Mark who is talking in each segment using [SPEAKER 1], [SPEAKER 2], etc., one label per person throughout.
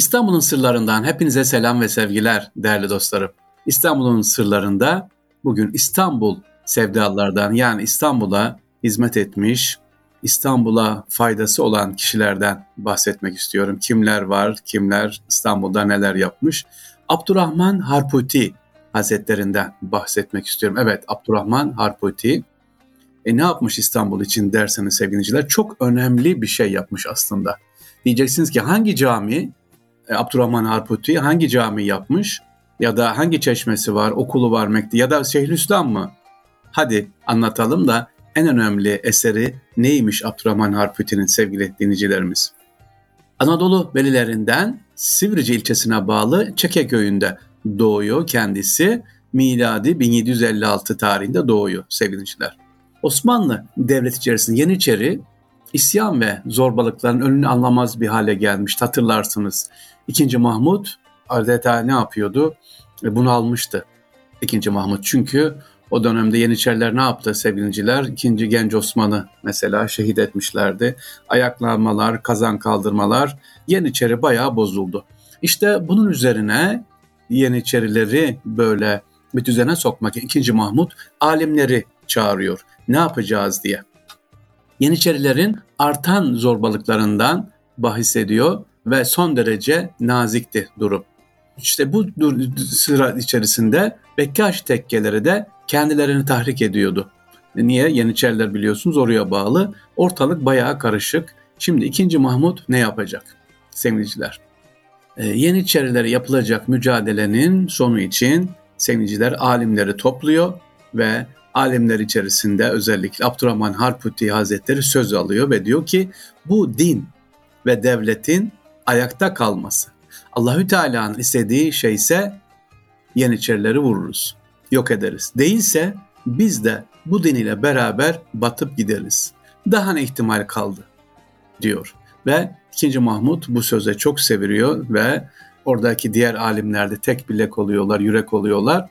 [SPEAKER 1] İstanbul'un sırlarından hepinize selam ve sevgiler değerli dostlarım. İstanbul'un sırlarında bugün İstanbul sevdalardan yani İstanbul'a hizmet etmiş, İstanbul'a faydası olan kişilerden bahsetmek istiyorum. Kimler var, kimler İstanbul'da neler yapmış? Abdurrahman Harputi Hazretlerinden bahsetmek istiyorum. Evet Abdurrahman Harputi e, ne yapmış İstanbul için derseniz sevgiliciler çok önemli bir şey yapmış aslında. Diyeceksiniz ki hangi cami Abdurrahman Harputi hangi cami yapmış ya da hangi çeşmesi var, okulu var Mekdi ya da Şeyhülislam mı? Hadi anlatalım da en önemli eseri neymiş Abdurrahman Harputi'nin sevgili dinleyicilerimiz? Anadolu belilerinden Sivrice ilçesine bağlı Çeke köyünde doğuyor kendisi. Miladi 1756 tarihinde doğuyor sevgiliciler. Osmanlı devlet içerisinde Yeniçeri isyan ve zorbalıkların önünü anlamaz bir hale gelmiş hatırlarsınız. İkinci Mahmut adeta ne yapıyordu? E, bunu almıştı. İkinci Mahmut çünkü o dönemde Yeniçeriler ne yaptı sevgiliciler? İkinci Genç Osman'ı mesela şehit etmişlerdi. Ayaklanmalar, kazan kaldırmalar Yeniçeri bayağı bozuldu. İşte bunun üzerine Yeniçerileri böyle bir düzene sokmak ikinci Mahmut alimleri çağırıyor. Ne yapacağız diye. Yeniçerilerin artan zorbalıklarından bahis ediyor ve son derece nazikti durum. İşte bu sıra içerisinde Bekkaş tekkeleri de kendilerini tahrik ediyordu. Niye? Yeniçeriler biliyorsunuz oraya bağlı. Ortalık bayağı karışık. Şimdi 2. Mahmut ne yapacak? Sevgiliciler. Ee, Yeniçerilere yapılacak mücadelenin sonu için sevgiliciler alimleri topluyor ve alimler içerisinde özellikle Abdurrahman Harputi Hazretleri söz alıyor ve diyor ki bu din ve devletin ayakta kalması. Allahü Teala'nın istediği şey ise Yeniçerileri vururuz, yok ederiz. Değilse biz de bu din ile beraber batıp gideriz. Daha ne ihtimal kaldı diyor. Ve 2. Mahmut bu söze çok seviriyor ve oradaki diğer alimler de tek bilek oluyorlar, yürek oluyorlar.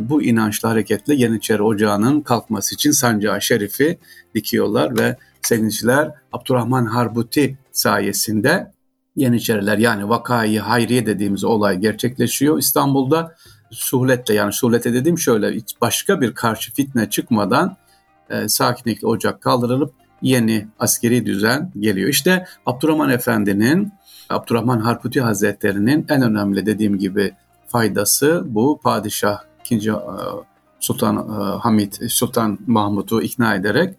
[SPEAKER 1] Bu inançlı hareketle Yeniçeri Ocağı'nın kalkması için sancağı şerifi dikiyorlar ve sevinçler Abdurrahman Harbuti sayesinde Yeniçeriler yani vakayı hayriye dediğimiz olay gerçekleşiyor İstanbul'da. Suhletle yani suhlete dediğim şöyle başka bir karşı fitne çıkmadan e, sakinlikle ocak kaldırılıp yeni askeri düzen geliyor. İşte Abdurrahman Efendi'nin, Abdurrahman Harputi Hazretleri'nin en önemli dediğim gibi faydası bu padişah 2. E, Sultan e, Hamid, Sultan Mahmut'u ikna ederek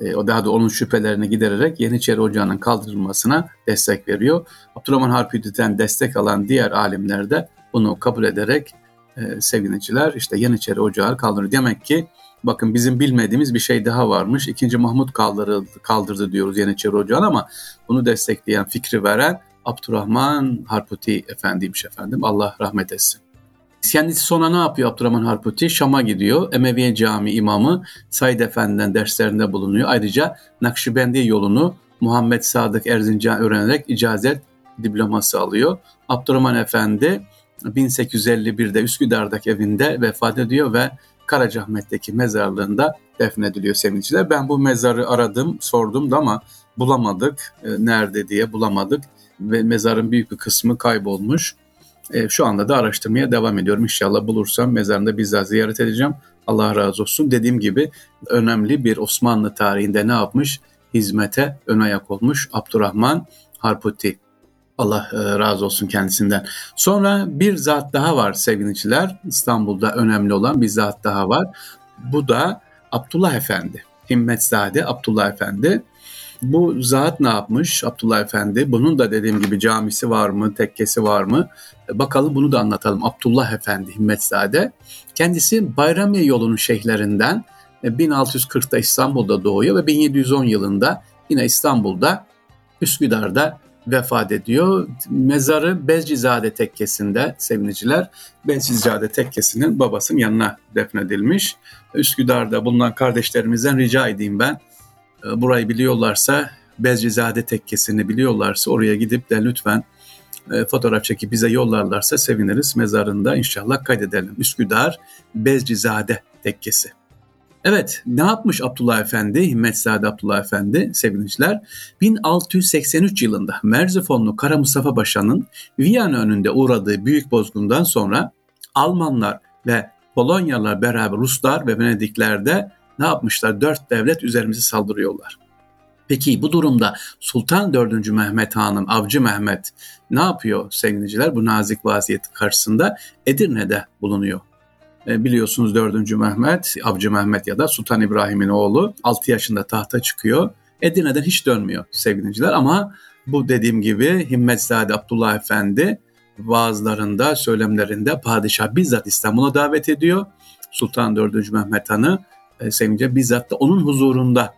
[SPEAKER 1] e, o daha da onun şüphelerini gidererek Yeniçeri Ocağı'nın kaldırılmasına destek veriyor. Abdurrahman Harputi'den destek alan diğer alimler de bunu kabul ederek e, seviniciler işte Yeniçeri Ocağı kaldırıyor. Demek ki bakın bizim bilmediğimiz bir şey daha varmış. İkinci Mahmut kaldırıldı, kaldırdı diyoruz Yeniçeri Ocağı'nı ama bunu destekleyen, fikri veren Abdurrahman Harputi Efendiymiş efendim. Allah rahmet etsin. Kendisi sonra ne yapıyor Abdurrahman Harputi? Şam'a gidiyor. Emeviye Cami imamı Said Efendi'den derslerinde bulunuyor. Ayrıca Nakşibendi yolunu Muhammed Sadık Erzincan öğrenerek icazet diploması alıyor. Abdurrahman Efendi 1851'de Üsküdar'daki evinde vefat ediyor ve Karacaahmet'teki mezarlığında defnediliyor sevinçler. Ben bu mezarı aradım, sordum da ama bulamadık. E, nerede diye bulamadık ve mezarın büyük bir kısmı kaybolmuş. E, şu anda da araştırmaya devam ediyorum. İnşallah bulursam mezarında bizzat ziyaret edeceğim. Allah razı olsun. Dediğim gibi önemli bir Osmanlı tarihinde ne yapmış? Hizmete ön ayak olmuş Abdurrahman Harputi. Allah e, razı olsun kendisinden. Sonra bir zat daha var sevgiliciler. İstanbul'da önemli olan bir zat daha var. Bu da Abdullah Efendi. Himmetsade Abdullah Efendi. Bu zat ne yapmış Abdullah Efendi? Bunun da dediğim gibi camisi var mı, tekkesi var mı? E, bakalım bunu da anlatalım. Abdullah Efendi Himmetsade. Kendisi Bayramiye yolunun şeyhlerinden 1640'da e, İstanbul'da doğuyor ve 1710 yılında yine İstanbul'da Üsküdar'da vefat ediyor. Mezarı Bezcizade Tekkesi'nde sevgiliciler. Bezcizade Tekkesi'nin babasının yanına defnedilmiş. Üsküdar'da bulunan kardeşlerimizden rica edeyim ben. E, burayı biliyorlarsa Bezcizade Tekkesi'ni biliyorlarsa oraya gidip de lütfen e, fotoğraf çekip bize yollarlarsa seviniriz. Mezarında inşallah kaydedelim. Üsküdar Bezcizade Tekkesi. Evet ne yapmış Abdullah Efendi, Himmetzade Abdullah Efendi sevgiliciler? 1683 yılında Merzifonlu Kara Mustafa Paşa'nın Viyana önünde uğradığı büyük bozgundan sonra Almanlar ve Polonyalılar beraber Ruslar ve Venedikler de ne yapmışlar? Dört devlet üzerimize saldırıyorlar. Peki bu durumda Sultan 4. Mehmet Han'ın Avcı Mehmet ne yapıyor sevgiliciler bu nazik vaziyet karşısında? Edirne'de bulunuyor. E, biliyorsunuz 4. Mehmet, Avcı Mehmet ya da Sultan İbrahim'in oğlu 6 yaşında tahta çıkıyor. Edirne'den hiç dönmüyor sevgiliciler ama bu dediğim gibi Himmetzade Abdullah Efendi vaazlarında, söylemlerinde padişah bizzat İstanbul'a davet ediyor. Sultan 4. Mehmet Han'ı e, sevince bizzat da onun huzurunda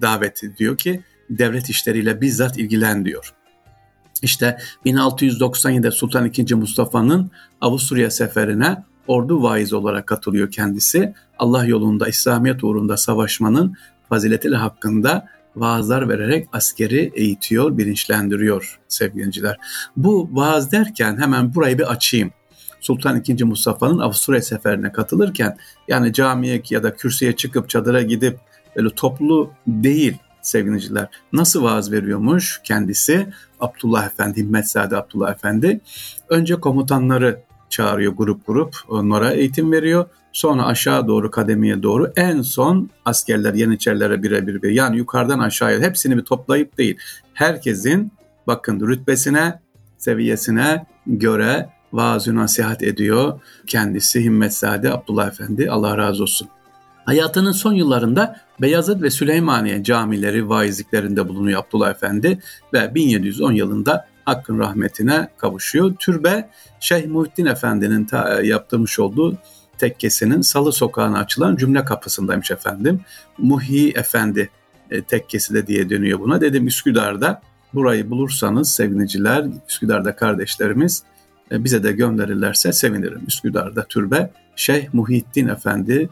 [SPEAKER 1] davet ediyor ki devlet işleriyle bizzat ilgilen diyor. İşte 1697'de Sultan II. Mustafa'nın Avusturya seferine ordu vaiz olarak katılıyor kendisi. Allah yolunda, İslamiyet uğrunda savaşmanın faziletiyle hakkında vaazlar vererek askeri eğitiyor, bilinçlendiriyor sevgiliciler. Bu vaaz derken hemen burayı bir açayım. Sultan II. Mustafa'nın Avusturya seferine katılırken yani camiye ya da kürsüye çıkıp çadıra gidip böyle toplu değil sevgiliciler. Nasıl vaaz veriyormuş kendisi Abdullah Efendi, Himmetzade Abdullah Efendi? Önce komutanları çağırıyor grup grup onlara eğitim veriyor. Sonra aşağı doğru kademeye doğru en son askerler yeniçerilere birebir bir yani yukarıdan aşağıya hepsini bir toplayıp değil. Herkesin bakın rütbesine, seviyesine göre vaaz nasihat ediyor. Kendisi Himmetsade Abdullah Efendi Allah razı olsun. Hayatının son yıllarında Beyazıt ve Süleymaniye camileri vaizliklerinde bulunuyor Abdullah Efendi ve 1710 yılında Hakk'ın rahmetine kavuşuyor. Türbe Şeyh Muhittin Efendi'nin ta, yaptırmış olduğu tekkesinin Salı Sokağı'na açılan cümle kapısındaymış efendim. Muhi Efendi e, tekkesi de diye dönüyor buna. Dedim Üsküdar'da burayı bulursanız seviniciler, Üsküdar'da kardeşlerimiz e, bize de gönderirlerse sevinirim. Üsküdar'da türbe Şeyh Muhittin Efendi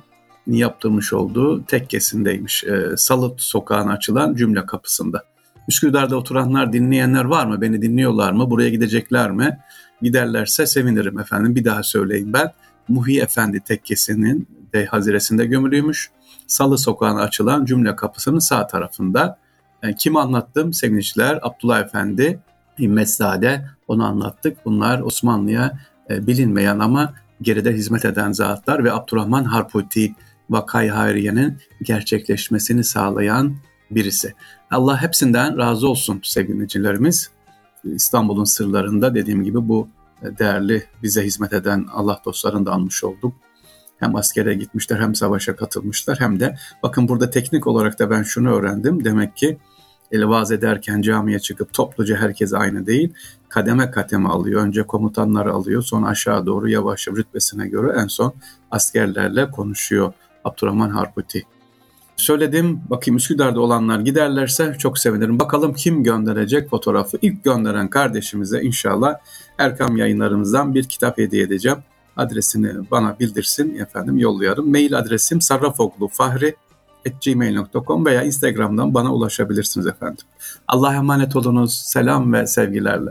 [SPEAKER 1] yaptırmış olduğu tekkesindeymiş. E, Salı Sokağı'na açılan cümle kapısında. Üsküdar'da oturanlar, dinleyenler var mı? Beni dinliyorlar mı? Buraya gidecekler mi? Giderlerse sevinirim efendim. Bir daha söyleyeyim ben. Muhi Efendi tekkesinin de haziresinde gömülüymüş. Salı sokağına açılan cümle kapısının sağ tarafında. Yani kim anlattım? Sevinçler, Abdullah Efendi, Himmetzade onu anlattık. Bunlar Osmanlı'ya e, bilinmeyen ama geride hizmet eden zatlar ve Abdurrahman Harputi Vakay Hayriye'nin gerçekleşmesini sağlayan birisi. Allah hepsinden razı olsun sevgilicilerimiz. İstanbul'un sırlarında dediğim gibi bu değerli bize hizmet eden Allah dostlarını da anmış olduk. Hem askere gitmişler hem savaşa katılmışlar hem de bakın burada teknik olarak da ben şunu öğrendim. Demek ki ele vaaz ederken camiye çıkıp topluca herkes aynı değil. Kademe kademe alıyor. Önce komutanları alıyor sonra aşağı doğru yavaş rütbesine göre en son askerlerle konuşuyor Abdurrahman Harputi. Söyledim bakayım Üsküdar'da olanlar giderlerse çok sevinirim. Bakalım kim gönderecek fotoğrafı. İlk gönderen kardeşimize inşallah Erkam yayınlarımızdan bir kitap hediye edeceğim. Adresini bana bildirsin efendim yollayarım. Mail adresim sarrafoglufahri.gmail.com veya Instagram'dan bana ulaşabilirsiniz efendim. Allah'a emanet olunuz. Selam ve sevgilerle.